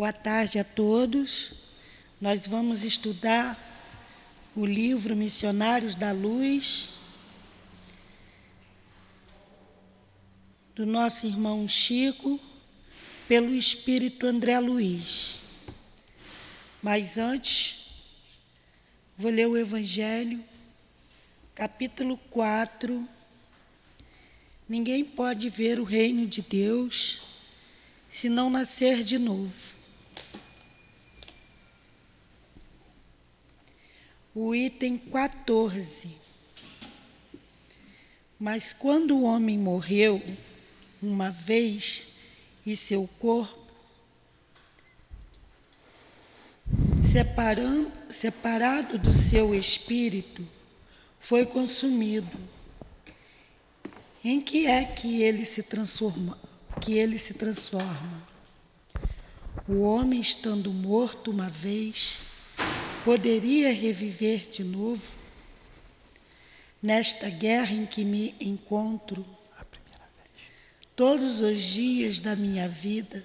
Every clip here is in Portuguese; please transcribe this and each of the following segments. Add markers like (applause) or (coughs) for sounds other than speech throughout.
Boa tarde a todos. Nós vamos estudar o livro Missionários da Luz, do nosso irmão Chico, pelo Espírito André Luiz. Mas antes, vou ler o Evangelho, capítulo 4. Ninguém pode ver o reino de Deus se não nascer de novo. O item 14. Mas quando o homem morreu uma vez e seu corpo, separado do seu espírito, foi consumido, em que é que ele se transforma? Que ele se transforma. O homem estando morto uma vez, poderia reviver de novo nesta guerra em que me encontro todos os dias da minha vida.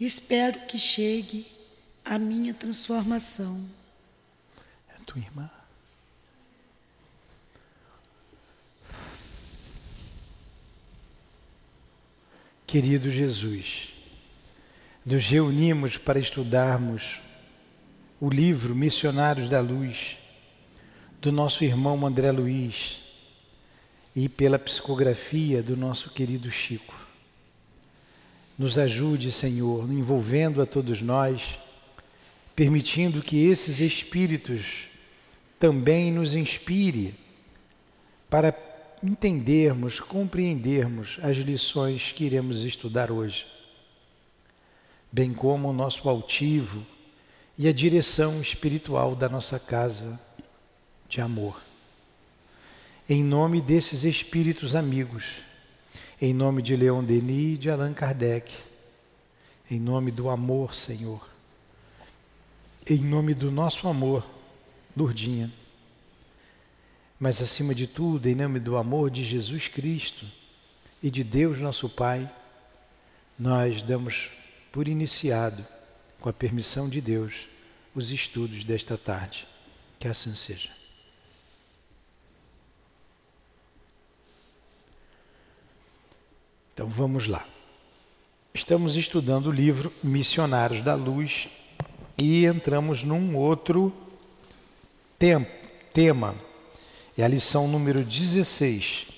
Espero que chegue a minha transformação. É tua irmã. Querido Jesus, nos reunimos para estudarmos o livro Missionários da Luz, do nosso irmão André Luiz, e pela psicografia do nosso querido Chico. Nos ajude, Senhor, envolvendo a todos nós, permitindo que esses espíritos também nos inspire para entendermos, compreendermos as lições que iremos estudar hoje, bem como o nosso altivo e a direção espiritual da nossa casa de amor. Em nome desses espíritos amigos, em nome de Leon Denis e de Allan Kardec, em nome do amor, Senhor, em nome do nosso amor, Lourdinha, mas acima de tudo, em nome do amor de Jesus Cristo e de Deus nosso Pai, nós damos por iniciado com a permissão de Deus, os estudos desta tarde. Que assim seja. Então vamos lá. Estamos estudando o livro Missionários da Luz e entramos num outro tema. É a lição número 16,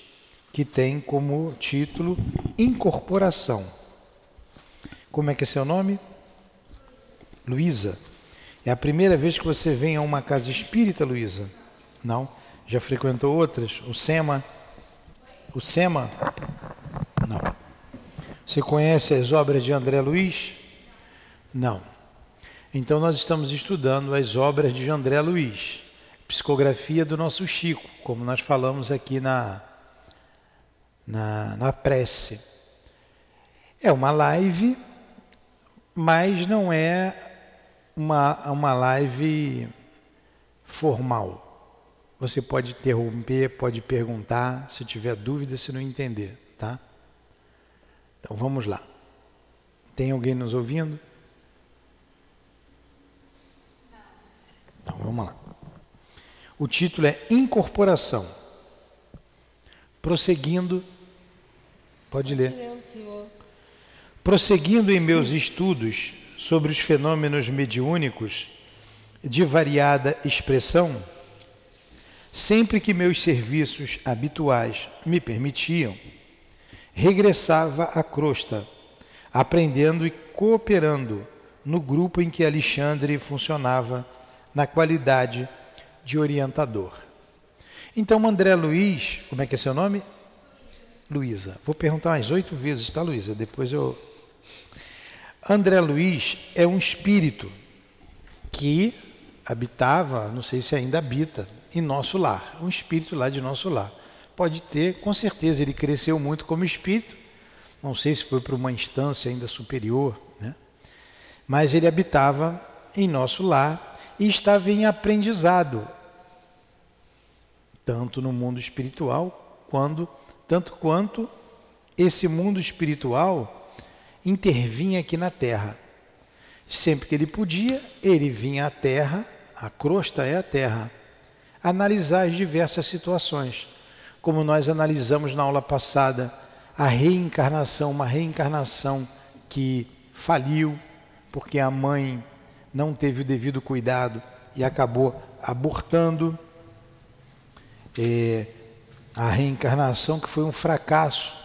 que tem como título Incorporação. Como é que é seu nome? Luísa, é a primeira vez que você vem a uma casa espírita, Luísa? Não? Já frequentou outras? O SEMA? O SEMA? Não. Você conhece as obras de André Luiz? Não. Então nós estamos estudando as obras de André Luiz, psicografia do nosso Chico, como nós falamos aqui na, na, na prece. É uma live mas não é uma, uma live formal. Você pode interromper, pode perguntar, se tiver dúvida, se não entender, tá? Então vamos lá. Tem alguém nos ouvindo? Então vamos lá. O título é Incorporação. Prosseguindo, pode ler. Prosseguindo em meus estudos sobre os fenômenos mediúnicos de variada expressão, sempre que meus serviços habituais me permitiam, regressava à crosta, aprendendo e cooperando no grupo em que Alexandre funcionava na qualidade de orientador. Então, André Luiz, como é que é seu nome? Luísa. Vou perguntar umas oito vezes, tá, Luísa? Depois eu André Luiz é um espírito que habitava, não sei se ainda habita, em nosso lar, um espírito lá de nosso lar. Pode ter, com certeza, ele cresceu muito como espírito, não sei se foi para uma instância ainda superior, né? mas ele habitava em nosso lar e estava em aprendizado, tanto no mundo espiritual, quando, tanto quanto esse mundo espiritual intervinha aqui na Terra. Sempre que ele podia, ele vinha à Terra, a crosta é a Terra, analisar as diversas situações. Como nós analisamos na aula passada, a reencarnação, uma reencarnação que faliu, porque a mãe não teve o devido cuidado e acabou abortando. É, a reencarnação que foi um fracasso.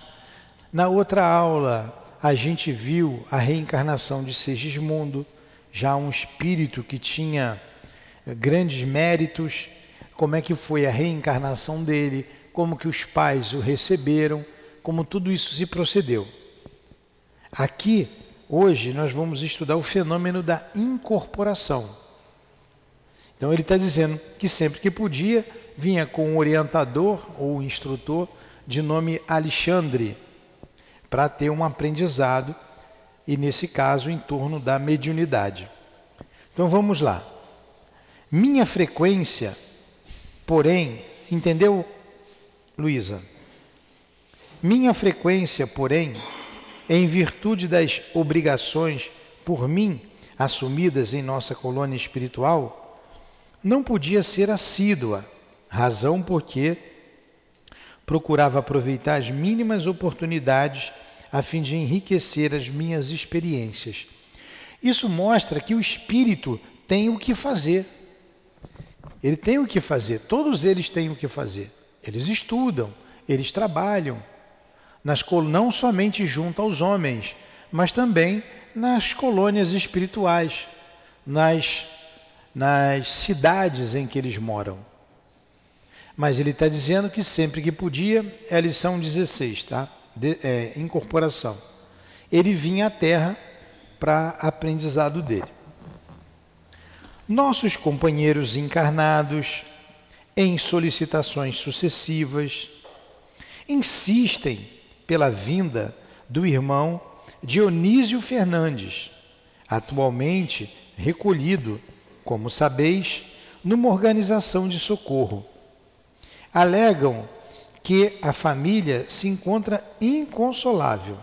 Na outra aula, a gente viu a reencarnação de Segismundo, já um espírito que tinha grandes méritos, como é que foi a reencarnação dele, como que os pais o receberam, como tudo isso se procedeu. Aqui Hoje nós vamos estudar o fenômeno da incorporação. Então ele está dizendo que sempre que podia, vinha com um orientador ou um instrutor de nome Alexandre, para ter um aprendizado, e nesse caso em torno da mediunidade. Então vamos lá. Minha frequência, porém, entendeu, Luísa? Minha frequência, porém, em virtude das obrigações por mim assumidas em nossa colônia espiritual, não podia ser assídua, razão porque procurava aproveitar as mínimas oportunidades a fim de enriquecer as minhas experiências. Isso mostra que o espírito tem o que fazer. Ele tem o que fazer, todos eles têm o que fazer. Eles estudam, eles trabalham, nas, não somente junto aos homens, mas também nas colônias espirituais, nas, nas cidades em que eles moram. Mas ele está dizendo que sempre que podia, é a lição 16, tá? De, é, incorporação. Ele vinha à Terra para aprendizado dele. Nossos companheiros encarnados, em solicitações sucessivas, insistem pela vinda do irmão Dionísio Fernandes, atualmente recolhido, como sabeis, numa organização de socorro. Alegam que a família se encontra inconsolável.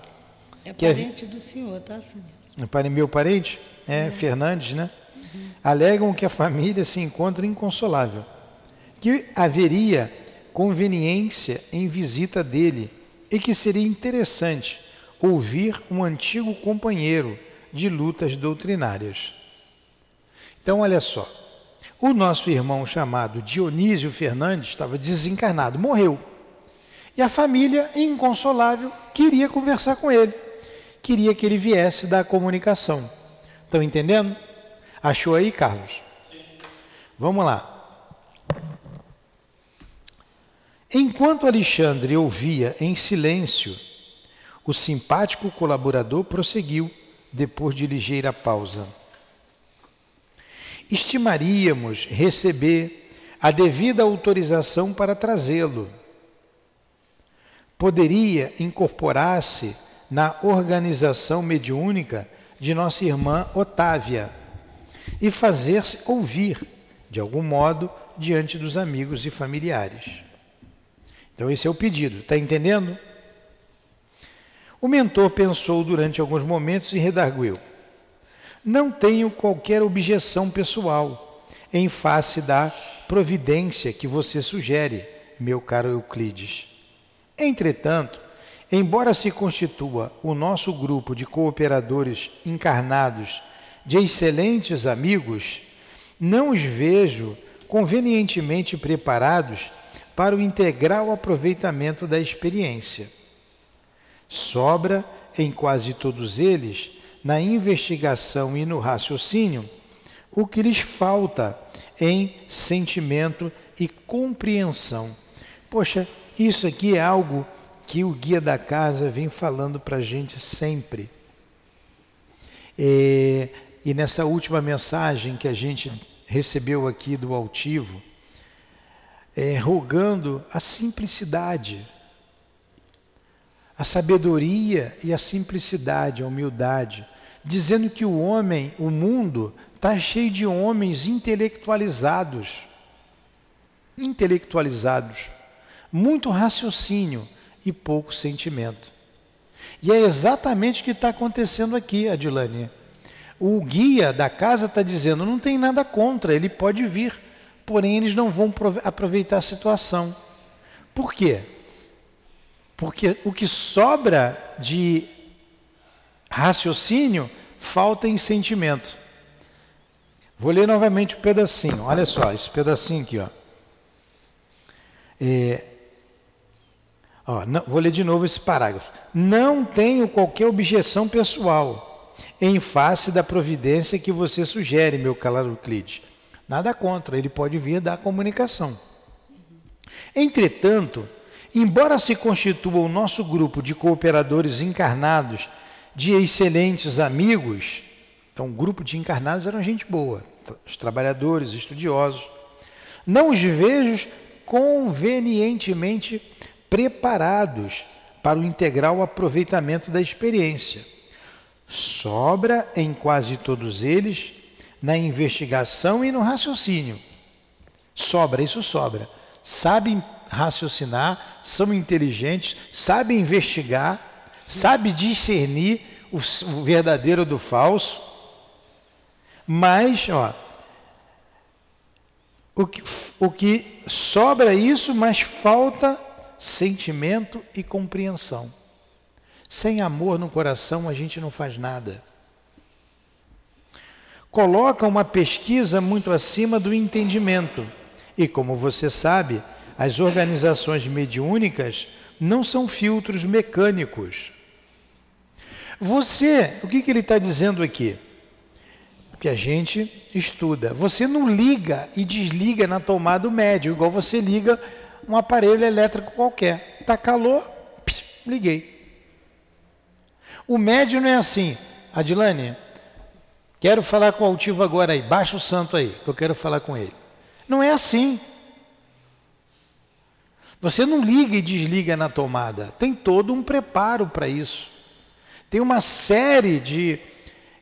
É parente do senhor, tá, senhor? É meu parente? É, é. Fernandes, né? Uhum. Alegam que a família se encontra inconsolável, que haveria conveniência em visita dele e que seria interessante ouvir um antigo companheiro de lutas doutrinárias. Então, olha só, o nosso irmão chamado Dionísio Fernandes estava desencarnado, morreu. E a família, inconsolável, queria conversar com ele, queria que ele viesse da comunicação. Estão entendendo? Achou aí, Carlos? Sim. Vamos lá. Enquanto Alexandre ouvia em silêncio, o simpático colaborador prosseguiu, depois de ligeira pausa. Estimaríamos receber a devida autorização para trazê-lo. Poderia incorporar-se na organização mediúnica de nossa irmã Otávia e fazer-se ouvir, de algum modo, diante dos amigos e familiares. Então, esse é o pedido, está entendendo? O mentor pensou durante alguns momentos e redarguiu: Não tenho qualquer objeção pessoal em face da providência que você sugere, meu caro Euclides. Entretanto, embora se constitua o nosso grupo de cooperadores encarnados de excelentes amigos, não os vejo convenientemente preparados para o integral aproveitamento da experiência. Sobra em quase todos eles, na investigação e no raciocínio, o que lhes falta em sentimento e compreensão. Poxa, isso aqui é algo que o guia da casa vem falando para a gente sempre. É, e nessa última mensagem que a gente recebeu aqui do altivo, é, rogando a simplicidade, a sabedoria e a simplicidade, a humildade, dizendo que o homem, o mundo, está cheio de homens intelectualizados, intelectualizados, muito raciocínio e pouco sentimento. E é exatamente o que está acontecendo aqui, Adilane. o guia da casa está dizendo: não tem nada contra, ele pode vir, porém eles não vão aproveitar a situação. Por quê? Porque o que sobra de raciocínio falta em sentimento. Vou ler novamente o pedacinho. Olha só, esse pedacinho aqui, ó. É, ó não, vou ler de novo esse parágrafo. Não tenho qualquer objeção pessoal em face da providência que você sugere, meu caro Euclides. Nada contra, ele pode vir da comunicação. Entretanto, embora se constitua o nosso grupo de cooperadores encarnados de excelentes amigos, então, um grupo de encarnados eram gente boa, os trabalhadores, estudiosos. Não os vejo convenientemente preparados para o integral aproveitamento da experiência. Sobra em quase todos eles na investigação e no raciocínio. Sobra, isso sobra. Sabem raciocinar, são inteligentes, sabem investigar, sabem discernir o verdadeiro do falso mas, ó, o que, o que sobra é isso, mas falta sentimento e compreensão. Sem amor no coração a gente não faz nada. Coloca uma pesquisa muito acima do entendimento. E como você sabe, as organizações mediúnicas não são filtros mecânicos. Você, o que, que ele está dizendo aqui? que a gente estuda. Você não liga e desliga na tomada médio, igual você liga um aparelho elétrico qualquer. Está calor, pss, liguei. O médio não é assim. Adilane, quero falar com o altivo agora aí, baixa o santo aí, que eu quero falar com ele. Não é assim. Você não liga e desliga na tomada. Tem todo um preparo para isso. Tem uma série de,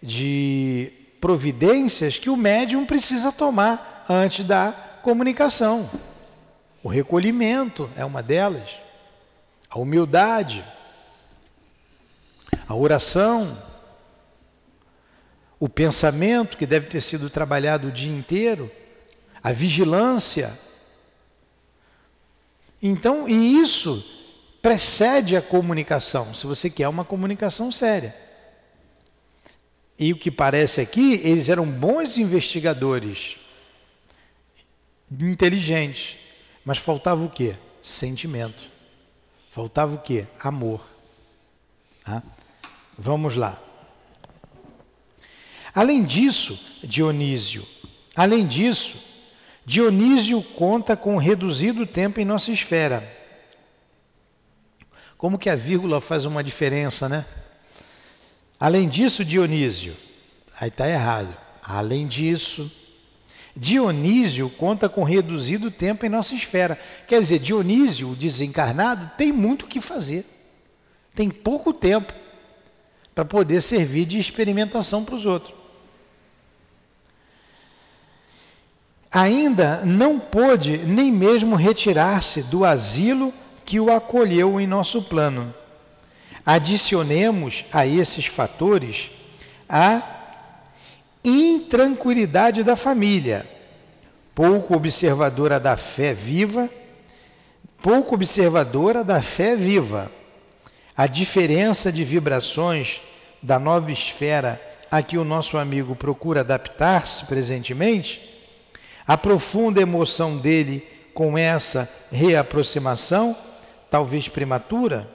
de providências que o médium precisa tomar antes da comunicação. O recolhimento é uma delas, a humildade, a oração, o pensamento que deve ter sido trabalhado o dia inteiro, a vigilância. Então, e isso precede a comunicação, se você quer uma comunicação séria. E o que parece aqui, eles eram bons investigadores, inteligentes, mas faltava o quê? Sentimento. Faltava o quê? Amor. Tá? Vamos lá. Além disso, Dionísio, além disso, Dionísio conta com reduzido tempo em nossa esfera. Como que a vírgula faz uma diferença, né? Além disso, Dionísio, aí está errado. Além disso, Dionísio conta com reduzido tempo em nossa esfera. Quer dizer, Dionísio, o desencarnado, tem muito o que fazer. Tem pouco tempo para poder servir de experimentação para os outros. Ainda não pôde nem mesmo retirar-se do asilo que o acolheu em nosso plano. Adicionemos a esses fatores a intranquilidade da família, pouco observadora da fé viva, pouco observadora da fé viva, a diferença de vibrações da nova esfera a que o nosso amigo procura adaptar-se presentemente, a profunda emoção dele com essa reaproximação, talvez prematura,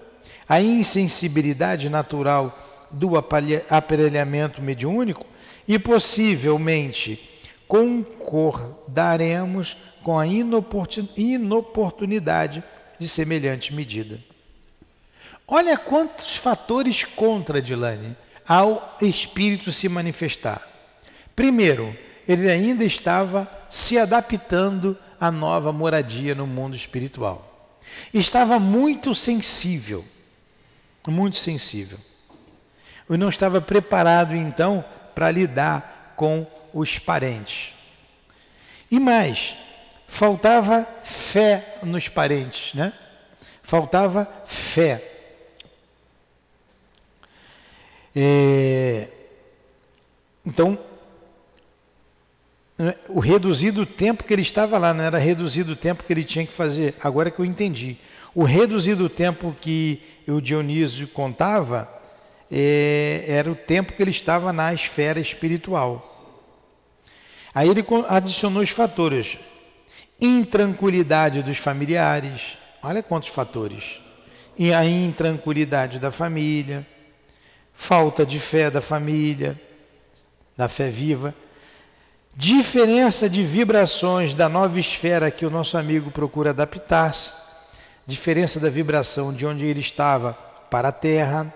a insensibilidade natural do aparelhamento mediúnico e possivelmente concordaremos com a inoportunidade de semelhante medida. Olha quantos fatores contra Dilane ao espírito se manifestar. Primeiro, ele ainda estava se adaptando à nova moradia no mundo espiritual. Estava muito sensível muito sensível. Eu não estava preparado então para lidar com os parentes. E mais, faltava fé nos parentes, né? Faltava fé. É... Então, o reduzido tempo que ele estava lá, não era reduzido o tempo que ele tinha que fazer, agora que eu entendi. O reduzido tempo que o Dionísio contava é, era o tempo que ele estava na esfera espiritual. Aí ele adicionou os fatores: intranquilidade dos familiares, olha quantos fatores. E a intranquilidade da família, falta de fé da família, da fé viva, diferença de vibrações da nova esfera que o nosso amigo procura adaptar-se, diferença da vibração de onde ele estava para a Terra,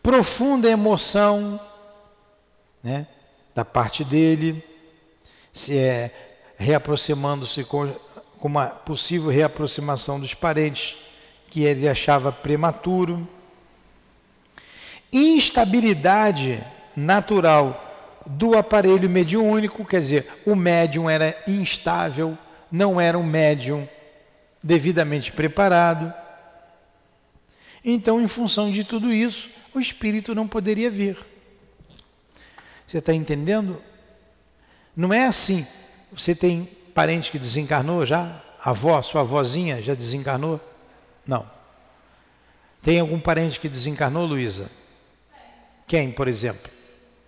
profunda emoção né, da parte dele, se é reaproximando-se com, com uma possível reaproximação dos parentes que ele achava prematuro. Instabilidade natural do aparelho mediúnico, quer dizer, o médium era instável, não era um médium devidamente preparado. Então, em função de tudo isso, o espírito não poderia vir. Você está entendendo? Não é assim. Você tem parente que desencarnou já? Avó, sua avózinha já desencarnou? Não. Tem algum parente que desencarnou, Luísa? Quem, por exemplo?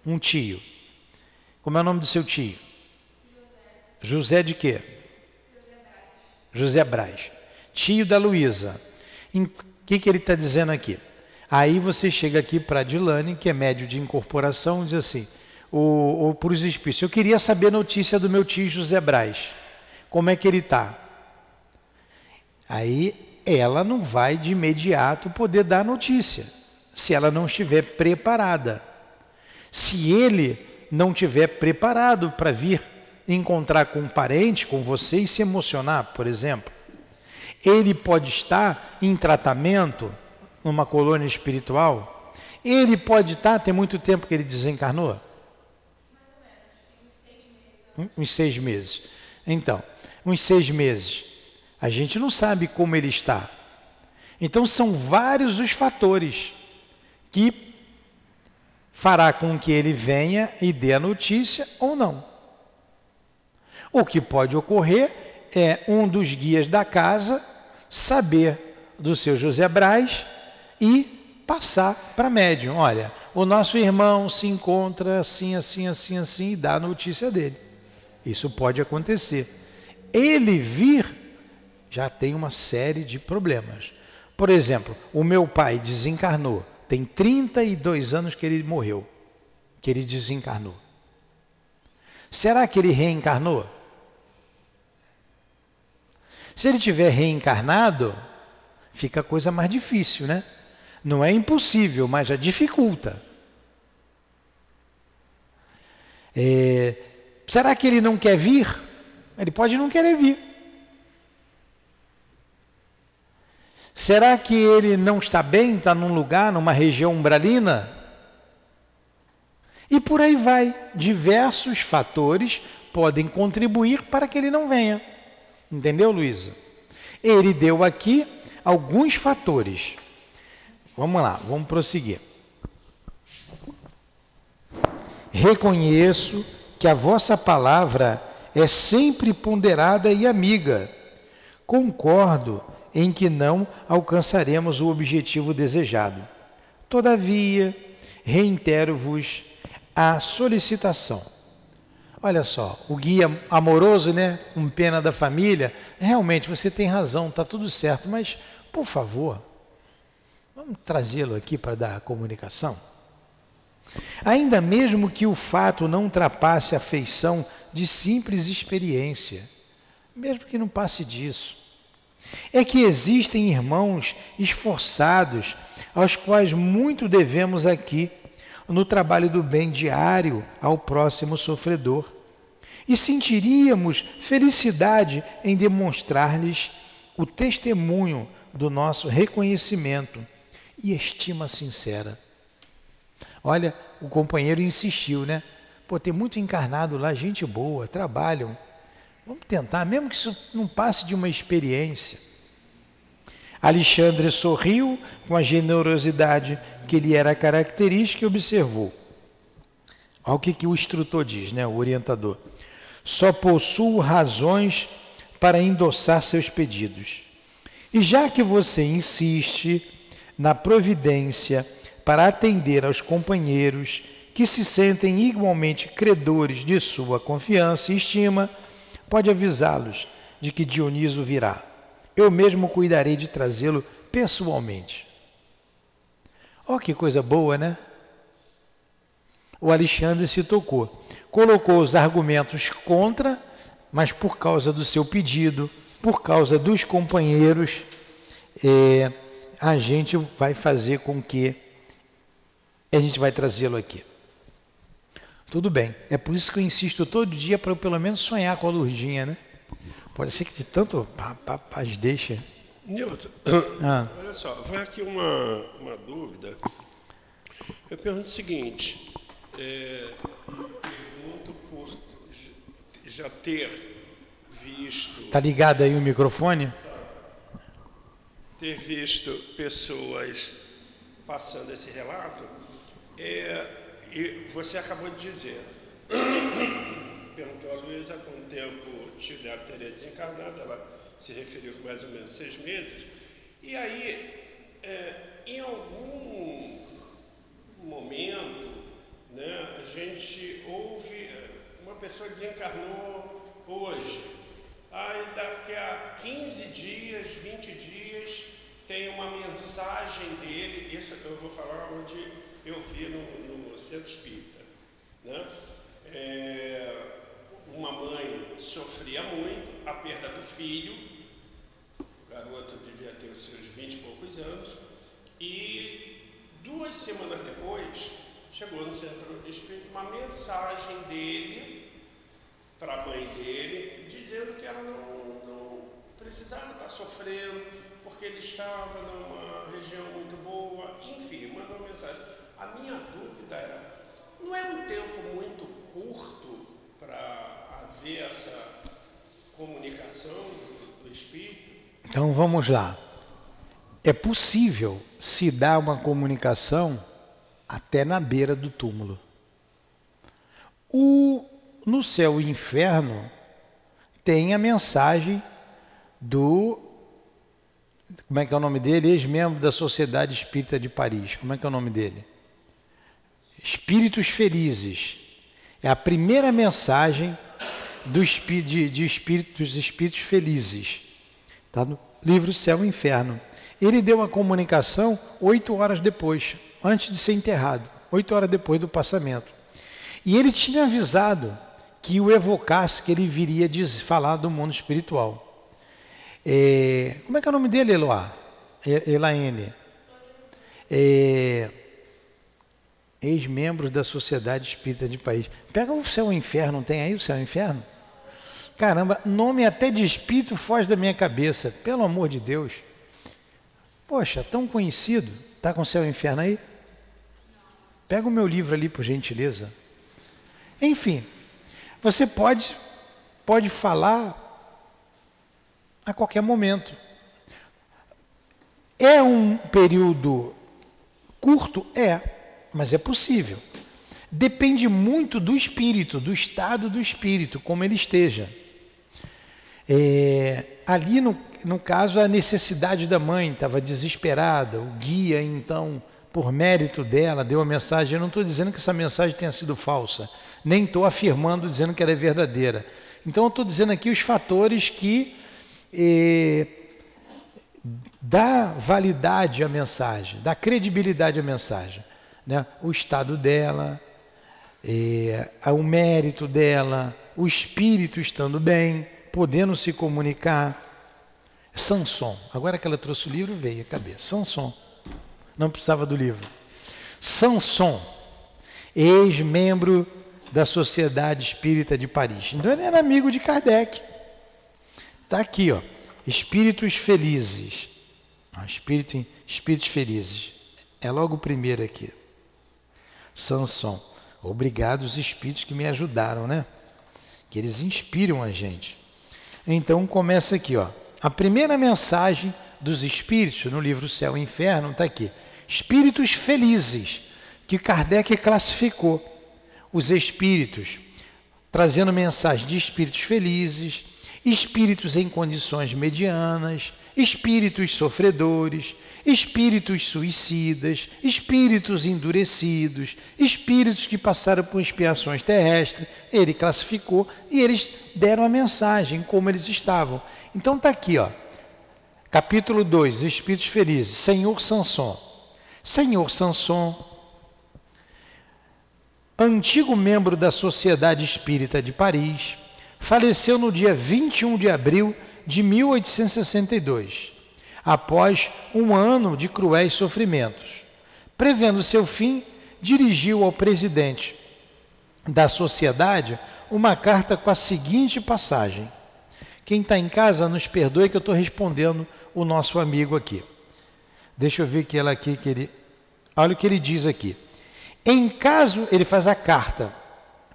Um tio. Como é o nome do seu tio? José, José de quê? José Braz. José Braz. Tio da Luísa. O que, que ele está dizendo aqui? Aí você chega aqui para a Dilane, que é médio de incorporação, e diz assim: ou, ou para os espíritos. Eu queria saber notícia do meu tio José Braz. Como é que ele está? Aí ela não vai de imediato poder dar notícia, se ela não estiver preparada. Se ele não estiver preparado para vir encontrar com um parente, com você e se emocionar, por exemplo, ele pode estar em tratamento numa colônia espiritual. Ele pode estar, tem muito tempo que ele desencarnou? uns seis meses. Então, uns seis meses. A gente não sabe como ele está. Então, são vários os fatores que fará com que ele venha e dê a notícia ou não. O que pode ocorrer é um dos guias da casa saber do seu José Braz e passar para médium. Olha, o nosso irmão se encontra assim, assim, assim, assim e dá a notícia dele. Isso pode acontecer. Ele vir já tem uma série de problemas. Por exemplo, o meu pai desencarnou. Tem 32 anos que ele morreu, que ele desencarnou. Será que ele reencarnou? Se ele tiver reencarnado, fica a coisa mais difícil, né? Não é impossível, mas já dificulta. É, Será que ele não quer vir? Ele pode não querer vir. Será que ele não está bem, está num lugar, numa região umbralina? E por aí vai. Diversos fatores podem contribuir para que ele não venha. Entendeu, Luísa? Ele deu aqui alguns fatores. Vamos lá, vamos prosseguir. Reconheço que a vossa palavra é sempre ponderada e amiga. Concordo em que não alcançaremos o objetivo desejado. Todavia, reitero-vos a solicitação. Olha só, o guia amoroso, né, com pena da família, realmente você tem razão, está tudo certo, mas, por favor, vamos trazê-lo aqui para dar comunicação. Ainda mesmo que o fato não ultrapasse a feição de simples experiência, mesmo que não passe disso, é que existem irmãos esforçados aos quais muito devemos aqui no trabalho do bem diário ao próximo sofredor. E sentiríamos felicidade em demonstrar-lhes o testemunho do nosso reconhecimento e estima sincera. Olha, o companheiro insistiu, né? Pô, tem muito encarnado lá, gente boa, trabalham. Vamos tentar, mesmo que isso não passe de uma experiência. Alexandre sorriu com a generosidade que lhe era característica e observou: Olha o que, que o instrutor diz, né, o orientador. Só possuo razões para endossar seus pedidos. E já que você insiste na providência para atender aos companheiros que se sentem igualmente credores de sua confiança e estima, pode avisá-los de que Dioniso virá. Eu mesmo cuidarei de trazê-lo pessoalmente. Oh, que coisa boa, né? O Alexandre se tocou. Colocou os argumentos contra, mas por causa do seu pedido, por causa dos companheiros, é, a gente vai fazer com que a gente vai trazê-lo aqui. Tudo bem. É por isso que eu insisto todo dia para eu pelo menos sonhar com a Lurdinha, né? Pode ser que de tanto paz deixa. Nilton, (coughs) ah. olha só, vai aqui uma, uma dúvida. Eu pergunto o seguinte, é, pergunto por já ter visto. Tá ligado aí o microfone? Ter visto pessoas passando esse relato, é, e você acabou de dizer, (coughs) perguntou a Luísa quanto tempo Tidero teria desencarnado, ela se referiu com mais ou menos seis meses, e aí, é, em algum momento, né, a gente ouve, uma pessoa desencarnou hoje, aí daqui a 15 dias, 20 dias, tem uma mensagem dele, isso eu vou falar onde eu vi no, no centro espírita. Né? É, uma mãe sofria muito a perda do filho, o garoto devia ter os seus vinte e poucos anos, e duas semanas depois chegou no centro espírita uma mensagem dele para a mãe dele, dizendo que ela não, não precisava estar sofrendo, porque ele estava numa região muito boa, enfim, mandou mensagem. A minha dúvida é, não é um tempo muito curto para haver essa comunicação do, Espírito? Então vamos lá. É possível se dar uma comunicação até na beira do túmulo. O, no céu e inferno tem a mensagem do. Como é que é o nome dele? Ex-membro da Sociedade Espírita de Paris. Como é que é o nome dele? Espíritos felizes. É a primeira mensagem do de, de espíritos, dos espíritos felizes. Está no livro Céu e Inferno. Ele deu uma comunicação oito horas depois, antes de ser enterrado, oito horas depois do passamento. E ele tinha avisado que o evocasse, que ele viria falar do mundo espiritual. É, como é que é o nome dele, Eloá? Elaine. É, ex-membros da Sociedade Espírita de País. Pega o céu e o inferno, tem aí o céu e o inferno? Caramba, nome até de espírito foge da minha cabeça, pelo amor de Deus. Poxa, tão conhecido. Está com o céu e o inferno aí? Pega o meu livro ali, por gentileza. Enfim, você pode, pode falar a qualquer momento. É um período curto? É mas é possível. Depende muito do espírito, do estado do espírito, como ele esteja. É, ali, no, no caso, a necessidade da mãe estava desesperada, o guia, então, por mérito dela, deu a mensagem. Eu não estou dizendo que essa mensagem tenha sido falsa, nem estou afirmando, dizendo que ela é verdadeira. Então, eu estou dizendo aqui os fatores que é, dá validade à mensagem, dá credibilidade à mensagem né? o estado dela, é, o mérito dela, o espírito estando bem, podendo se comunicar. Sanson, agora que ela trouxe o livro, veio a cabeça. Sanson, não precisava do livro. Sanson, ex-membro da Sociedade Espírita de Paris. Então ele era amigo de Kardec. Está aqui, ó. Espíritos felizes. Ah, espírito, espíritos felizes. É logo o primeiro aqui. Sanson. Obrigado os espíritos que me ajudaram, né? Que eles inspiram a gente. Então começa aqui, ó. A primeira mensagem dos espíritos no livro Céu e Inferno está aqui. Espíritos felizes, que Kardec classificou. os espíritos, trazendo mensagem de espíritos felizes, espíritos em condições medianas, espíritos sofredores, espíritos suicidas, espíritos endurecidos, espíritos que passaram por expiações terrestres. Ele classificou e eles deram a mensagem como eles estavam. Então está aqui, ó. Capítulo 2, Espíritos Felizes. Senhor Sanson. Senhor Sanson, antigo membro da Sociedade Espírita de Paris, faleceu no dia 21 de abril de 1862 após um ano de cruéis sofrimentos. Prevendo seu fim, dirigiu ao presidente da sociedade uma carta com a seguinte passagem. Quem está em casa, nos perdoe que eu estou respondendo o nosso amigo aqui. Deixa eu ver que ela aqui que ele. Olha o que ele diz aqui. Em caso, ele faz a carta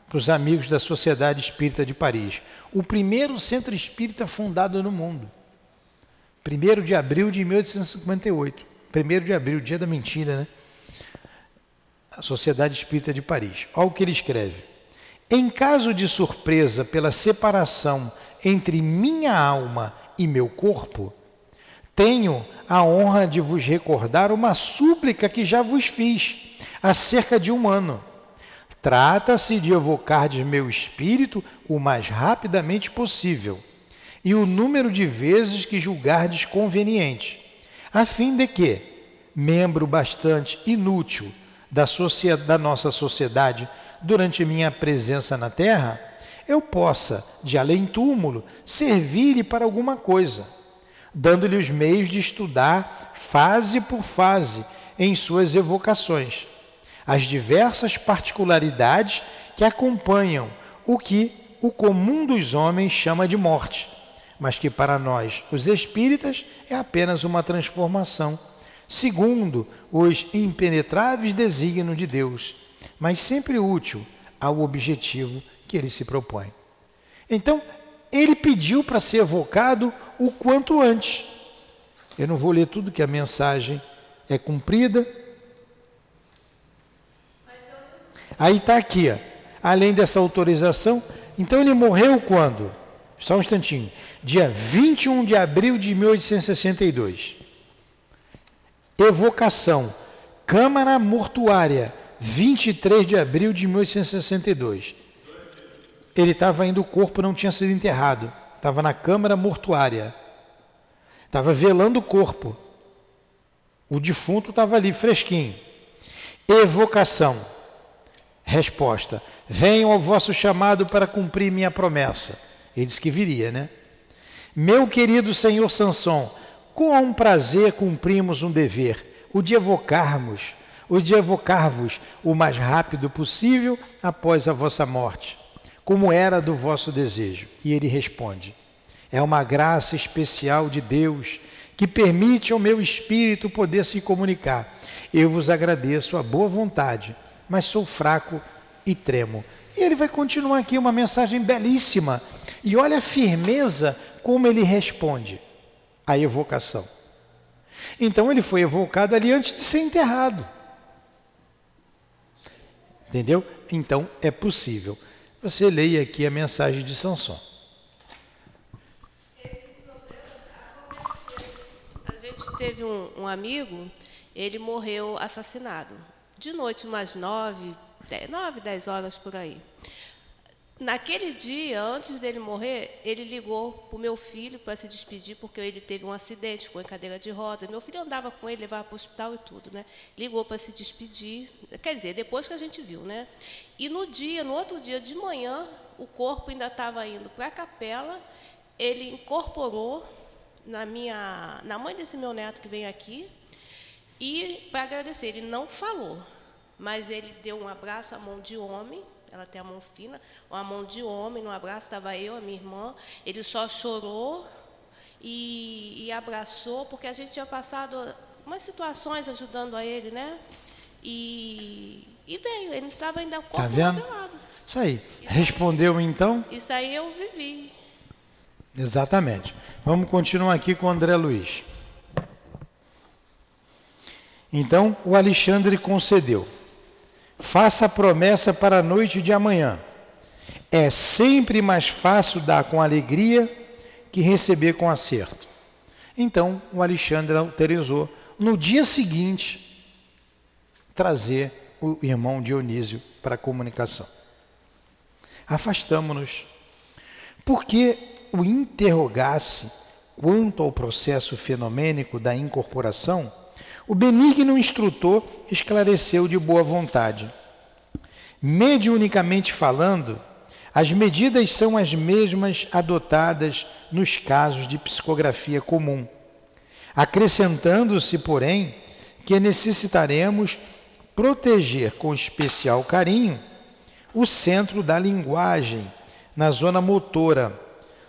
para os amigos da Sociedade Espírita de Paris, o primeiro centro espírita fundado no mundo. 1 de abril de 1858. 1 de abril, dia da mentira, né? A Sociedade Espírita de Paris. Olha o que ele escreve. Em caso de surpresa pela separação entre minha alma e meu corpo, tenho a honra de vos recordar uma súplica que já vos fiz há cerca de um ano. Trata-se de evocar de meu espírito o mais rapidamente possível e o número de vezes que julgardes conveniente, a fim de que, membro bastante inútil da, da nossa sociedade durante minha presença na terra, eu possa, de além-túmulo, servir-lhe para alguma coisa, dando-lhe os meios de estudar, fase por fase, em suas evocações, as diversas particularidades que acompanham o que o comum dos homens chama de morte mas que para nós, os espíritas, é apenas uma transformação, segundo os impenetráveis desígnios de Deus, mas sempre útil ao objetivo que ele se propõe. Então, ele pediu para ser evocado o quanto antes. Eu não vou ler tudo que a mensagem é cumprida. Aí está aqui, ó. além dessa autorização. Então ele morreu quando? Só um instantinho dia 21 de abril de 1862. Evocação, Câmara Mortuária, 23 de abril de 1862. Ele estava indo, o corpo não tinha sido enterrado, estava na Câmara Mortuária, estava velando o corpo. O defunto estava ali, fresquinho. Evocação, resposta: Venham ao vosso chamado para cumprir minha promessa. Ele disse que viria, né? Meu querido senhor Sanson, com prazer cumprimos um dever, o de evocarmos, o de evocar-vos o mais rápido possível após a vossa morte, como era do vosso desejo. E ele responde: É uma graça especial de Deus que permite ao meu espírito poder se comunicar. Eu vos agradeço a boa vontade, mas sou fraco e tremo. E ele vai continuar aqui uma mensagem belíssima. E olha a firmeza como ele responde à evocação. Então ele foi evocado ali antes de ser enterrado. Entendeu? Então é possível. Você leia aqui a mensagem de Sansão. A gente teve um, um amigo, ele morreu assassinado. De noite, umas nove, dez, nove, dez horas por aí. Naquele dia, antes dele morrer, ele ligou para o meu filho para se despedir, porque ele teve um acidente, ficou em cadeira de roda. Meu filho andava com ele, levava para o hospital e tudo, né? Ligou para se despedir, quer dizer, depois que a gente viu, né? E no dia, no outro dia de manhã, o corpo ainda estava indo para a capela, ele incorporou na minha, na mãe desse meu neto que vem aqui, e para agradecer, ele não falou, mas ele deu um abraço à mão de homem ela tem a mão fina, uma mão de homem, no abraço estava eu, a minha irmã. Ele só chorou e, e abraçou, porque a gente tinha passado umas situações ajudando a ele, né? E, e veio, ele estava ainda com tá vendo? Isso aí. Isso Respondeu aí, então? Isso aí eu vivi. Exatamente. Vamos continuar aqui com o André Luiz. Então, o Alexandre concedeu. Faça a promessa para a noite de amanhã. É sempre mais fácil dar com alegria que receber com acerto. Então, o Alexandre autorizou, no dia seguinte, trazer o irmão Dionísio para a comunicação. Afastamos-nos, porque o interrogasse quanto ao processo fenomênico da incorporação, o benigno instrutor esclareceu de boa vontade. Mediunicamente falando, as medidas são as mesmas adotadas nos casos de psicografia comum, acrescentando-se, porém, que necessitaremos proteger com especial carinho o centro da linguagem, na zona motora,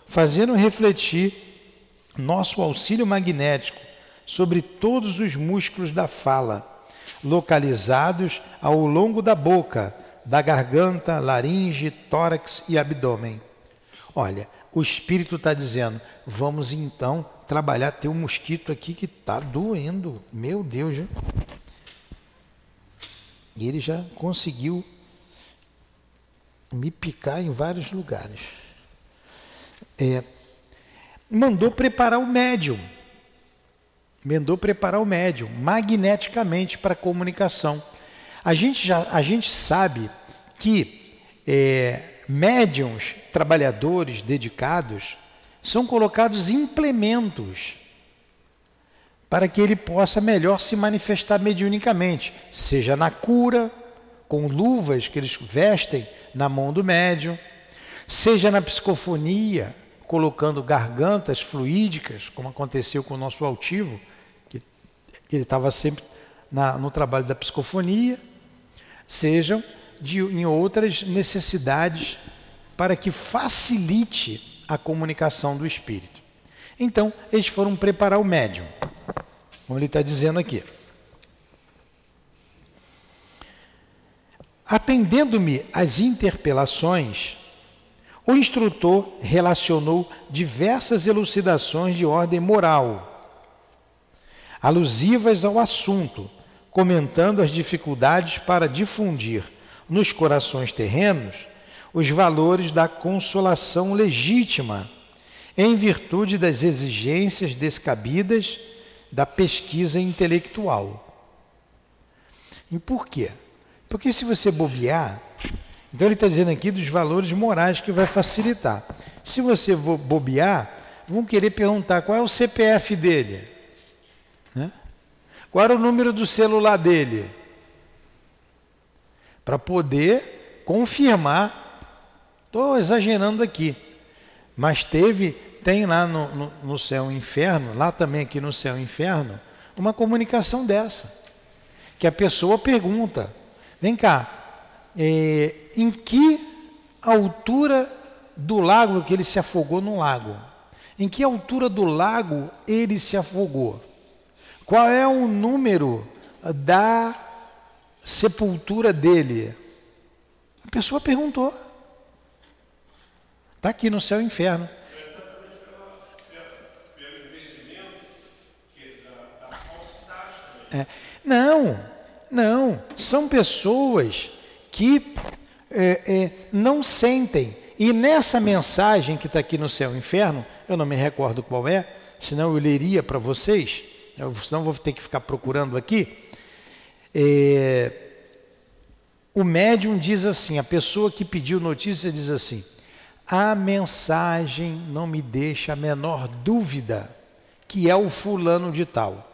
fazendo refletir nosso auxílio magnético sobre todos os músculos da fala, localizados ao longo da boca, da garganta, laringe, tórax e abdômen. Olha, o espírito está dizendo: vamos então trabalhar. Tem um mosquito aqui que está doendo. Meu Deus, já. E ele já conseguiu me picar em vários lugares. É, mandou preparar o médium. Mandou preparar o médium magneticamente para a comunicação. A gente, já, a gente sabe que é, médiums, trabalhadores dedicados, são colocados implementos para que ele possa melhor se manifestar mediunicamente, seja na cura, com luvas que eles vestem na mão do médium, seja na psicofonia, colocando gargantas fluídicas, como aconteceu com o nosso altivo, ele estava sempre na, no trabalho da psicofonia, sejam de, em outras necessidades para que facilite a comunicação do espírito. Então, eles foram preparar o médium, como ele está dizendo aqui. Atendendo-me às interpelações, o instrutor relacionou diversas elucidações de ordem moral, alusivas ao assunto, comentando as dificuldades para difundir nos corações terrenos os valores da consolação legítima, em virtude das exigências descabidas da pesquisa intelectual. E por quê? Porque se você bobear, então ele está dizendo aqui dos valores morais que vai facilitar. Se você bobear, vão querer perguntar qual é o CPF dele? Qual era o número do celular dele, para poder confirmar. Estou exagerando aqui, mas teve, tem lá no, no, no céu inferno, lá também aqui no céu inferno, uma comunicação dessa, que a pessoa pergunta: vem cá, é, em que altura do lago que ele se afogou no lago? Em que altura do lago ele se afogou? Qual é o número da sepultura dele? A pessoa perguntou. Está aqui no céu e inferno. É. Não, não. São pessoas que é, é, não sentem. E nessa mensagem que está aqui no céu e inferno, eu não me recordo qual é, senão eu leria para vocês, eu, senão vou ter que ficar procurando aqui. É, o médium diz assim: a pessoa que pediu notícia diz assim: a mensagem não me deixa a menor dúvida que é o fulano de tal.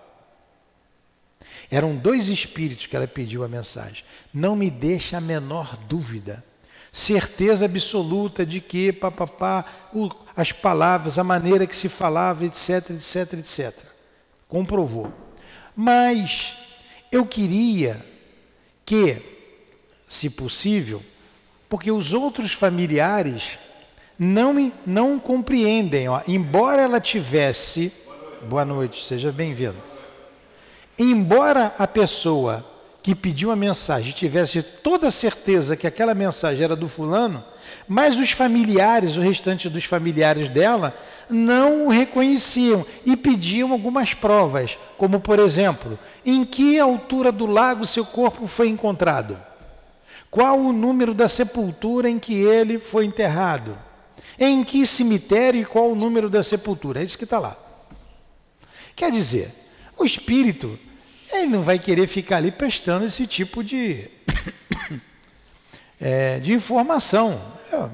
Eram dois espíritos que ela pediu a mensagem. Não me deixa a menor dúvida. Certeza absoluta de que, papapá, as palavras, a maneira que se falava, etc, etc, etc. Comprovou. Mas eu queria que se possível, porque os outros familiares não, não compreendem. Ó, embora ela tivesse. Boa noite, seja bem-vindo. Embora a pessoa que pediu a mensagem tivesse toda a certeza que aquela mensagem era do fulano, mas os familiares, o restante dos familiares dela, não o reconheciam e pediam algumas provas, como por exemplo, em que altura do lago seu corpo foi encontrado? Qual o número da sepultura em que ele foi enterrado? Em que cemitério e qual o número da sepultura? É isso que está lá. Quer dizer, o espírito, ele não vai querer ficar ali prestando esse tipo de, (coughs) é, de informação.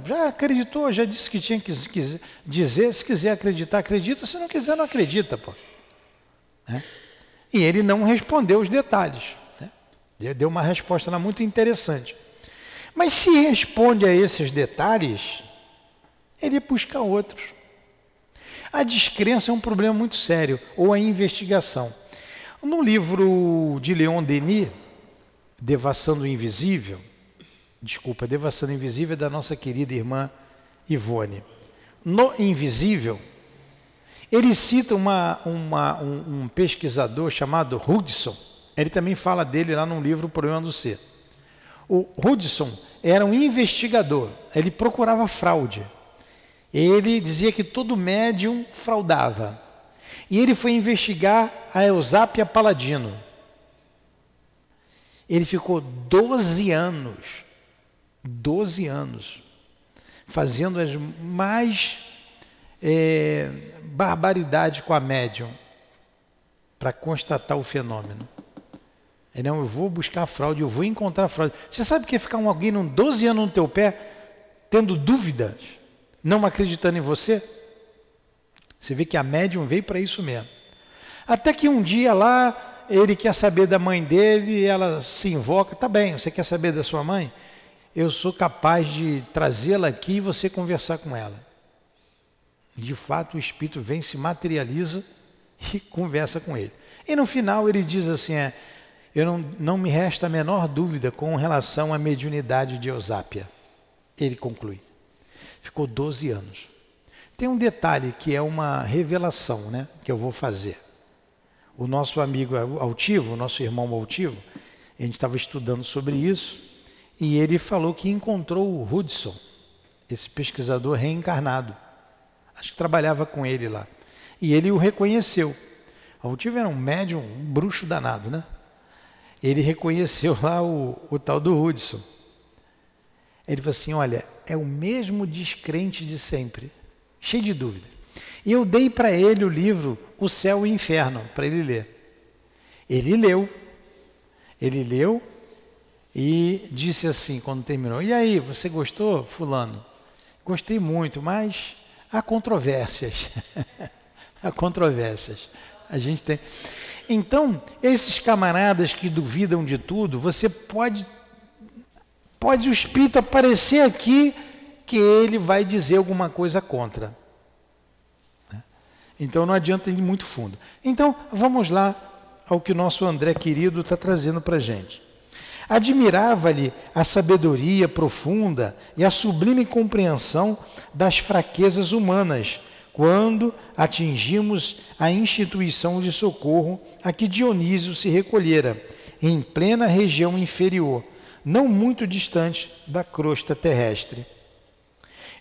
Já acreditou, já disse que tinha que dizer, se quiser acreditar, acredita, se não quiser, não acredita. Pô. Né? E ele não respondeu os detalhes. Né? Deu uma resposta lá muito interessante. Mas se responde a esses detalhes, ele busca outros. A descrença é um problema muito sério, ou a investigação. No livro de Leon Denis, Devassando o Invisível, desculpa, Devassando o Invisível é da nossa querida irmã Ivone. No Invisível, ele cita uma, uma, um, um, pesquisador chamado Hudson. Ele também fala dele lá no livro O Problema do Ser. O Hudson era um investigador, ele procurava fraude. Ele dizia que todo médium fraudava. E ele foi investigar a Eusápia Paladino. Ele ficou 12 anos, 12 anos, fazendo as mais é, barbaridades com a médium para constatar o fenômeno. Ele, não, eu vou buscar fraude, eu vou encontrar fraude. Você sabe que é ficar um, alguém 12 anos no teu pé, tendo dúvidas, não acreditando em você? Você vê que a médium veio para isso mesmo. Até que um dia lá, ele quer saber da mãe dele, ela se invoca, tá bem, você quer saber da sua mãe? Eu sou capaz de trazê-la aqui e você conversar com ela. De fato, o espírito vem, se materializa (laughs) e conversa com ele. E no final ele diz assim: é, eu não, não me resta a menor dúvida com relação à mediunidade de Eusápia. Ele conclui. Ficou 12 anos. Tem um detalhe que é uma revelação, né, que eu vou fazer. O nosso amigo altivo, o nosso irmão altivo, a gente estava estudando sobre isso e ele falou que encontrou o Hudson, esse pesquisador reencarnado. Acho que trabalhava com ele lá. E ele o reconheceu. Altivo era um médium, um bruxo danado, né? ele reconheceu lá o, o tal do Hudson. Ele falou assim: olha, é o mesmo descrente de sempre, cheio de dúvida. E eu dei para ele o livro O Céu e o Inferno, para ele ler. Ele leu, ele leu e disse assim, quando terminou: E aí, você gostou, Fulano? Gostei muito, mas há controvérsias. (laughs) há controvérsias. A gente tem. Então, esses camaradas que duvidam de tudo, você pode pode o espírito aparecer aqui que ele vai dizer alguma coisa contra. Então não adianta ir muito fundo. Então vamos lá ao que o nosso André querido está trazendo para a gente. Admirava-lhe a sabedoria profunda e a sublime compreensão das fraquezas humanas, quando atingimos a instituição de socorro a que Dionísio se recolhera, em plena região inferior, não muito distante da crosta terrestre.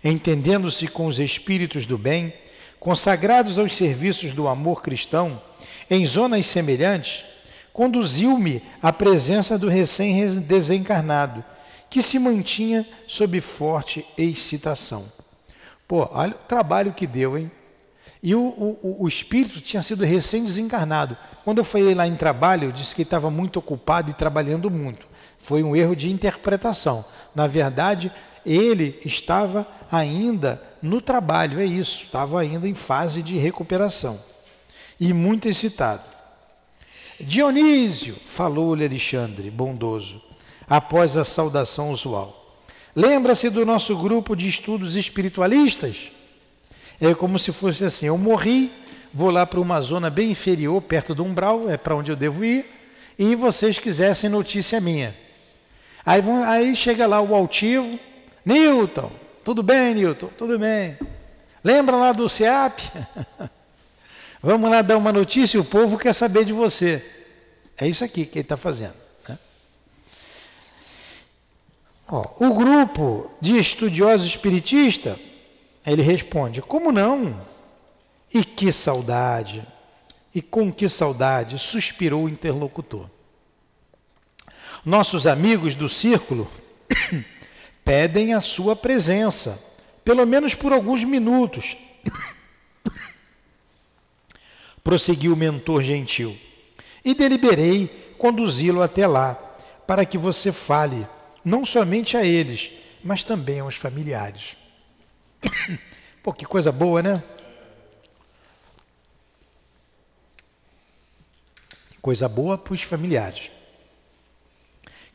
Entendendo-se com os espíritos do bem, consagrados aos serviços do amor cristão, em zonas semelhantes, conduziu-me à presença do recém-desencarnado, que se mantinha sob forte excitação. Pô, olha o trabalho que deu, hein? E o, o, o espírito tinha sido recém-desencarnado. Quando eu falei lá em trabalho, eu disse que estava muito ocupado e trabalhando muito. Foi um erro de interpretação. Na verdade, ele estava ainda no trabalho, é isso, estava ainda em fase de recuperação. E muito excitado. Dionísio, falou-lhe Alexandre, bondoso, após a saudação usual. Lembra-se do nosso grupo de estudos espiritualistas? É como se fosse assim: eu morri, vou lá para uma zona bem inferior, perto do umbral, é para onde eu devo ir, e vocês quisessem notícia minha. Aí, vão, aí chega lá o altivo, Newton, tudo bem, Newton? Tudo bem. Lembra lá do SEAP? (laughs) Vamos lá dar uma notícia, o povo quer saber de você. É isso aqui que ele está fazendo. Ó, o grupo de estudiosos espiritistas, ele responde: Como não? E que saudade! E com que saudade! suspirou o interlocutor. Nossos amigos do círculo (coughs) pedem a sua presença, pelo menos por alguns minutos. Prosseguiu o mentor gentil. E deliberei conduzi-lo até lá, para que você fale, não somente a eles, mas também aos familiares. (coughs) Pô, que coisa boa, né? Coisa boa para os familiares.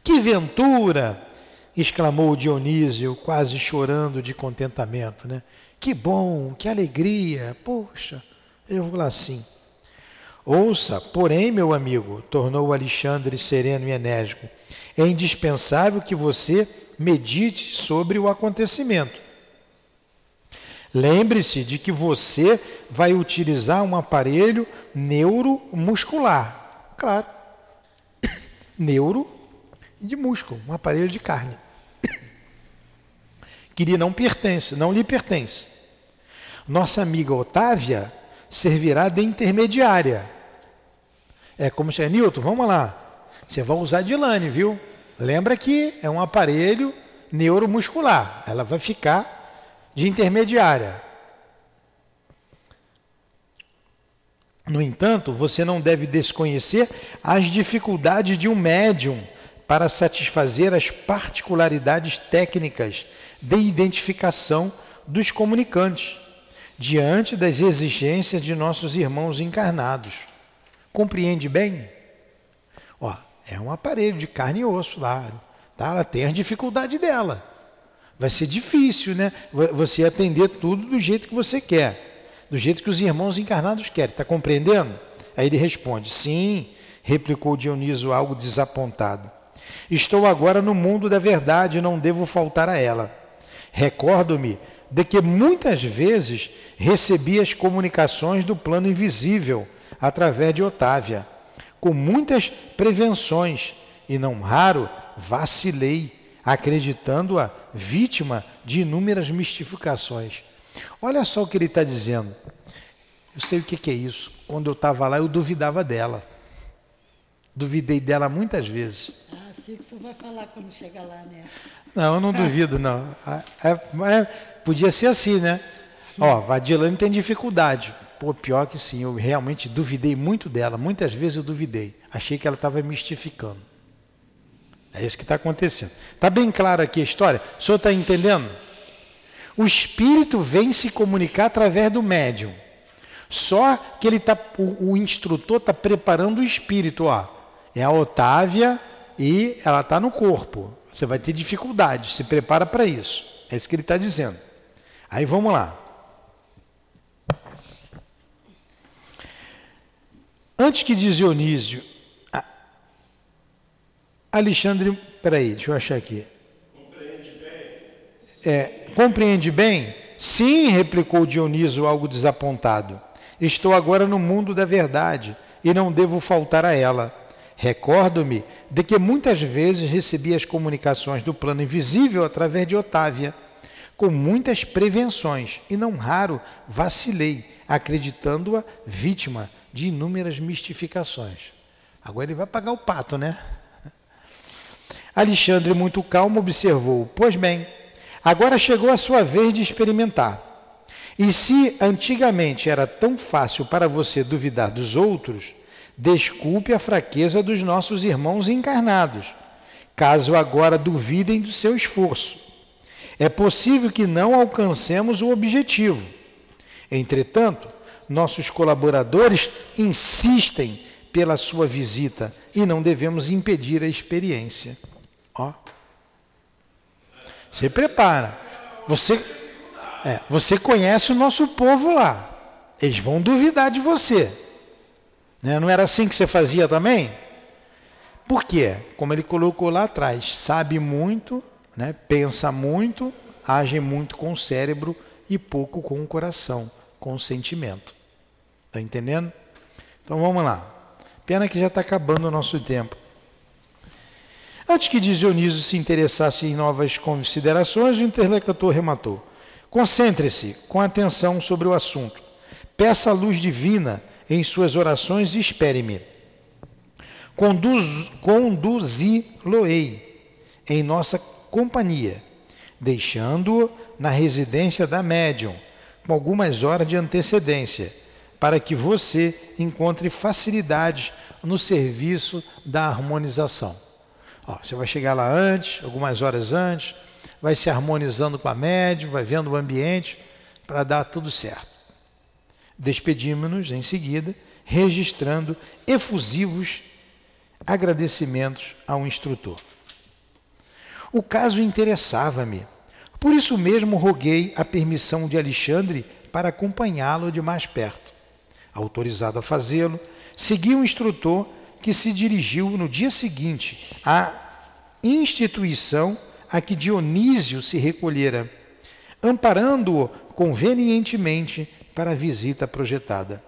Que ventura! exclamou Dionísio, quase chorando de contentamento, né? Que bom, que alegria! Poxa, eu vou lá sim. Ouça, porém, meu amigo, tornou Alexandre sereno e enérgico, é indispensável que você medite sobre o acontecimento. Lembre-se de que você vai utilizar um aparelho neuromuscular. Claro. (coughs) Neuro de músculo, um aparelho de carne. (coughs) Que lhe não pertence, não lhe pertence. Nossa amiga Otávia servirá de intermediária. É como se é, Nilton, vamos lá. Você vai usar de lane, viu? Lembra que é um aparelho neuromuscular. Ela vai ficar de intermediária. No entanto, você não deve desconhecer as dificuldades de um médium para satisfazer as particularidades técnicas de identificação dos comunicantes, diante das exigências de nossos irmãos encarnados. Compreende bem? Ó, é um aparelho de carne e osso lá, tá? Ela tem a dificuldade dela. Vai ser difícil, né? Você atender tudo do jeito que você quer, do jeito que os irmãos encarnados querem. Está compreendendo? Aí ele responde: Sim, replicou Dioniso, algo desapontado. Estou agora no mundo da verdade não devo faltar a ela. Recordo-me de que muitas vezes recebi as comunicações do plano invisível através de Otávia, com muitas prevenções, e não raro vacilei, acreditando-a vítima de inúmeras mistificações. Olha só o que ele está dizendo. Eu sei o que é isso. Quando eu estava lá, eu duvidava dela. Duvidei dela muitas vezes. Ah, sim, que o senhor vai falar quando chegar lá, né? Não, eu não duvido, não. (laughs) É, é, podia ser assim, né? Ó, Vadilane tem dificuldade. Pô, pior que sim, eu realmente duvidei muito dela. Muitas vezes eu duvidei. Achei que ela estava mistificando. É isso que está acontecendo. Está bem clara aqui a história? O senhor está entendendo? O espírito vem se comunicar através do médium. Só que ele tá, o, o instrutor está preparando o espírito. Ó. É a Otávia e ela está no corpo. Você vai ter dificuldade, se prepara para isso. É isso que ele está dizendo. Aí vamos lá. Antes que Dionísio, Alexandre, peraí, deixa eu achar aqui. Compreende bem? É, compreende bem? Sim, replicou Dionísio, algo desapontado. Estou agora no mundo da verdade e não devo faltar a ela. Recordo-me de que muitas vezes recebi as comunicações do plano invisível através de Otávia, com muitas prevenções, e não raro vacilei, acreditando-a vítima de inúmeras mistificações. Agora ele vai pagar o pato, né? Alexandre, muito calmo, observou: Pois bem, agora chegou a sua vez de experimentar. E se antigamente era tão fácil para você duvidar dos outros, desculpe a fraqueza dos nossos irmãos encarnados, caso agora duvidem do seu esforço. É possível que não alcancemos o objetivo. Entretanto, nossos colaboradores insistem pela sua visita e não devemos impedir a experiência. Ó. Você prepara. Você, é, você conhece o nosso povo lá. Eles vão duvidar de você. Né? Não era assim que você fazia também? Por quê? Como ele colocou lá atrás, sabe muito, né? pensa muito, age muito com o cérebro e pouco com o coração, com o sentimento. Está entendendo? Então vamos lá. Pena que já está acabando o nosso tempo. Antes que Dionísio se interessasse em novas considerações, o interlocutor rematou. Concentre-se com atenção sobre o assunto. Peça a luz divina em suas orações e espere-me. Conduz, Conduzi-lo-ei em nossa companhia, deixando-o na residência da médium, com algumas horas de antecedência, para que você encontre facilidades no serviço da harmonização. Ó, você vai chegar lá antes, algumas horas antes, vai se harmonizando com a médium, vai vendo o ambiente para dar tudo certo. Despedimos-nos em seguida, registrando efusivos agradecimentos ao instrutor. O caso interessava-me. Por isso mesmo roguei a permissão de Alexandre para acompanhá-lo de mais perto. Autorizado a fazê-lo, segui o instrutor que se dirigiu no dia seguinte à instituição a que Dionísio se recolhera, amparando-o convenientemente para a visita projetada.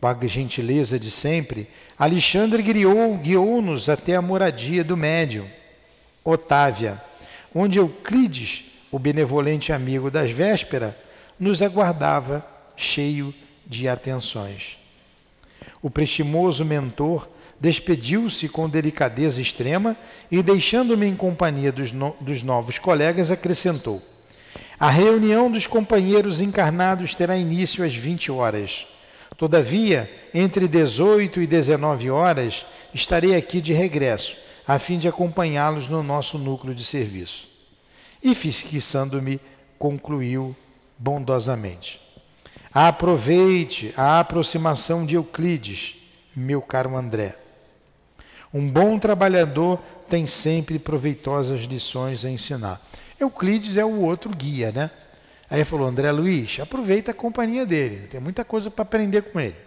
Com a gentileza de sempre, Alexandre guiou-nos até a moradia do médium, Otávia, onde Euclides, o benevolente amigo das vésperas, nos aguardava cheio de atenções. O prestimoso mentor despediu-se com delicadeza extrema e, deixando-me em companhia dos, no, dos novos colegas, acrescentou: A reunião dos companheiros encarnados terá início às 20 horas. Todavia, entre 18 e 19 horas, estarei aqui de regresso, a fim de acompanhá-los no nosso núcleo de serviço. E, fixando-me, concluiu bondosamente: Aproveite a aproximação de Euclides, meu caro André. Um bom trabalhador tem sempre proveitosas lições a ensinar. Euclides é o outro guia, né? Aí falou, André Luiz, aproveita a companhia dele, tem muita coisa para aprender com ele.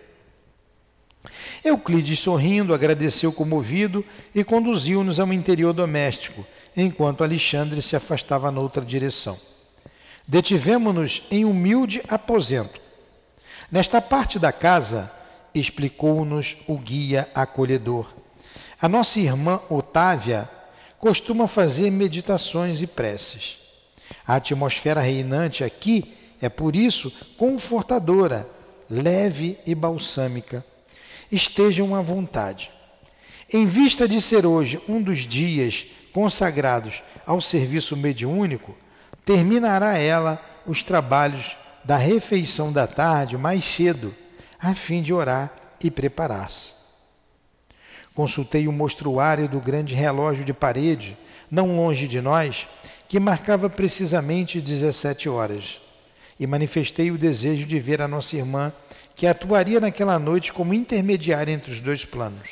Euclides, sorrindo, agradeceu comovido e conduziu-nos ao interior doméstico, enquanto Alexandre se afastava noutra direção. Detivemos-nos em humilde aposento. Nesta parte da casa, explicou-nos o guia acolhedor. A nossa irmã Otávia costuma fazer meditações e preces. A atmosfera reinante aqui é, por isso, confortadora, leve e balsâmica. Estejam à vontade. Em vista de ser hoje um dos dias consagrados ao serviço mediúnico, terminará ela os trabalhos da refeição da tarde mais cedo, a fim de orar e preparar-se. Consultei o mostruário do grande relógio de parede, não longe de nós, que marcava precisamente 17 horas, e manifestei o desejo de ver a nossa irmã, que atuaria naquela noite como intermediária entre os dois planos.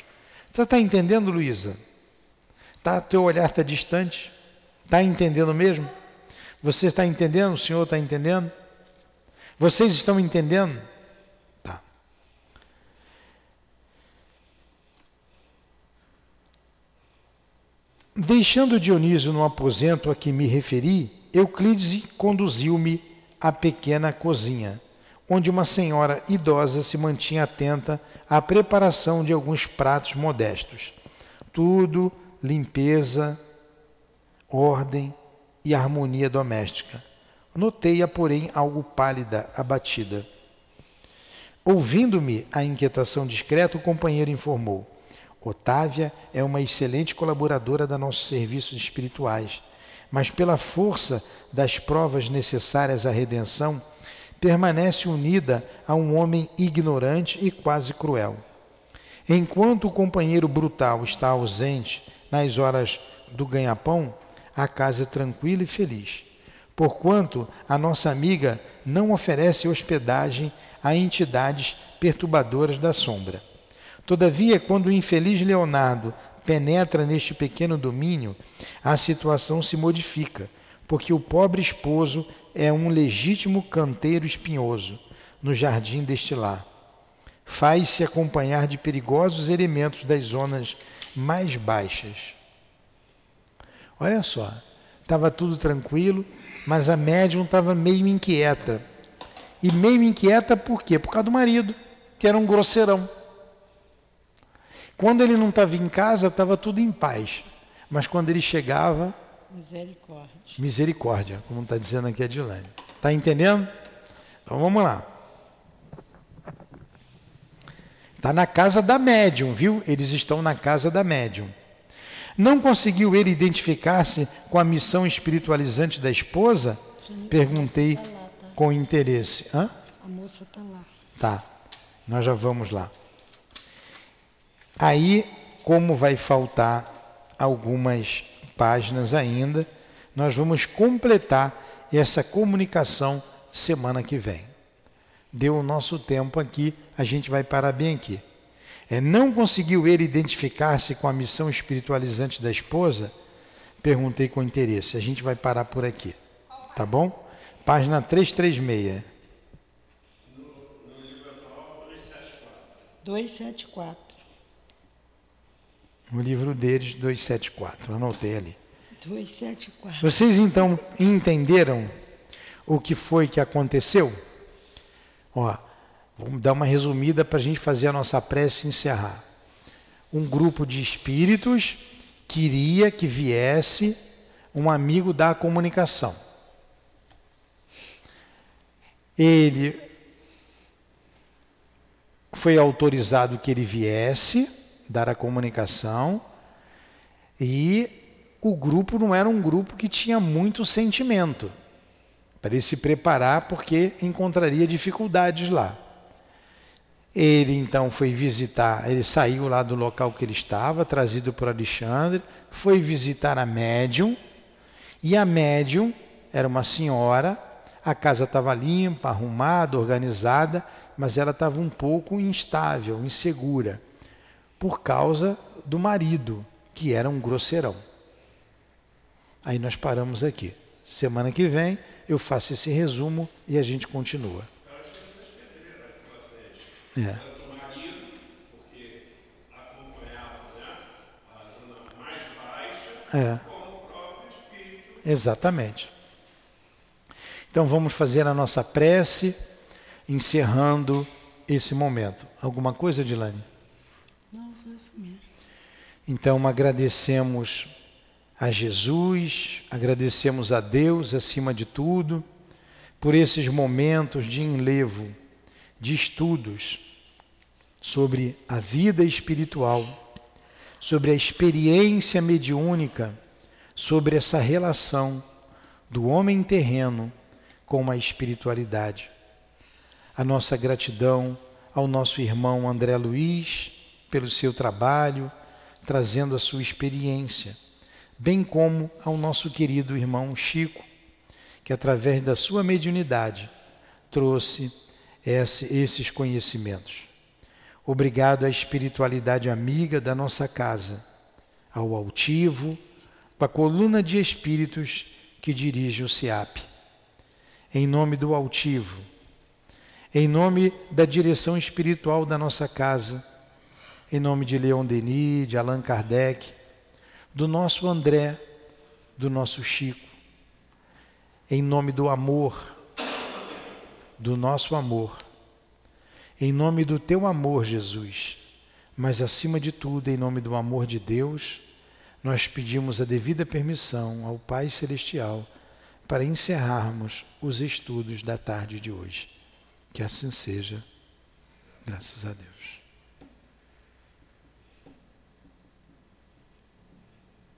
Você está entendendo, Luísa? Tá, teu olhar está distante? Está entendendo mesmo? Você está entendendo? O senhor está entendendo? Vocês estão entendendo? Tá. Deixando Dionísio no aposento a que me referi, Euclides conduziu-me à pequena cozinha, onde uma senhora idosa se mantinha atenta à preparação de alguns pratos modestos. Tudo limpeza, ordem e harmonia doméstica. Notei-a, porém, algo pálida, abatida. Ouvindo-me a inquietação discreta, o companheiro informou: Otávia é uma excelente colaboradora da nossos serviços espirituais, mas pela força das provas necessárias à redenção, permanece unida a um homem ignorante e quase cruel. Enquanto o companheiro brutal está ausente nas horas do ganha-pão, a casa é tranquila e feliz, porquanto a nossa amiga não oferece hospedagem a entidades perturbadoras da sombra. Todavia, quando o infeliz Leonardo penetra neste pequeno domínio, a situação se modifica, porque o pobre esposo é um legítimo canteiro espinhoso no jardim deste lar. Faz-se acompanhar de perigosos elementos das zonas mais baixas. Olha só, estava tudo tranquilo, mas a médium estava meio inquieta. E meio inquieta por quê? Por causa do marido, que era um grosseirão. Quando ele não estava em casa, estava tudo em paz. Mas quando ele chegava. Misericórdia. Misericórdia, como está dizendo aqui a Dilane. Está entendendo? Então vamos lá. Está na casa da médium, viu? Eles estão na casa da médium. Não conseguiu ele identificar-se com a missão espiritualizante da esposa? Perguntei com interesse. Hã? A moça está lá. Tá, nós já vamos lá. Aí, como vai faltar algumas páginas ainda, nós vamos completar essa comunicação semana que vem. Deu o nosso tempo aqui, a gente vai parar bem aqui. É, não conseguiu ele identificar-se com a missão espiritualizante da esposa? Perguntei com interesse. A gente vai parar por aqui. Tá bom? Página 336. 274. No livro deles, 274. Anotei ali. 274. Vocês então entenderam o que foi que aconteceu? Ó, vamos dar uma resumida para a gente fazer a nossa prece e encerrar. Um grupo de espíritos queria que viesse um amigo da comunicação. Ele foi autorizado que ele viesse dar a comunicação e o grupo não era um grupo que tinha muito sentimento para ele se preparar porque encontraria dificuldades lá. Ele então foi visitar, ele saiu lá do local que ele estava, trazido por Alexandre, foi visitar a médium, e a médium era uma senhora, a casa estava limpa, arrumada, organizada, mas ela estava um pouco instável, insegura, por causa do marido, que era um grosseirão. Aí nós paramos aqui. Semana que vem eu faço esse resumo e a gente continua. É. É. Exatamente. Então vamos fazer a nossa prece encerrando esse momento. Alguma coisa, Dilane? Não, só isso mesmo. Então agradecemos a Jesus, agradecemos a Deus acima de tudo por esses momentos de enlevo, de estudos sobre a vida espiritual, sobre a experiência mediúnica, sobre essa relação do homem terreno com a espiritualidade. A nossa gratidão ao nosso irmão André Luiz pelo seu trabalho, trazendo a sua experiência, bem como ao nosso querido irmão Chico, que através da sua mediunidade trouxe esse, esses conhecimentos. Obrigado à espiritualidade amiga da nossa casa, ao altivo, à coluna de espíritos que dirige o SIAP. Em nome do altivo, em nome da direção espiritual da nossa casa, em nome de Leon Denis, de Allan Kardec, do nosso André, do nosso Chico, em nome do amor, do nosso amor, em nome do teu amor, Jesus, mas acima de tudo, em nome do amor de Deus, nós pedimos a devida permissão ao Pai Celestial para encerrarmos os estudos da tarde de hoje. Que assim seja, graças a Deus.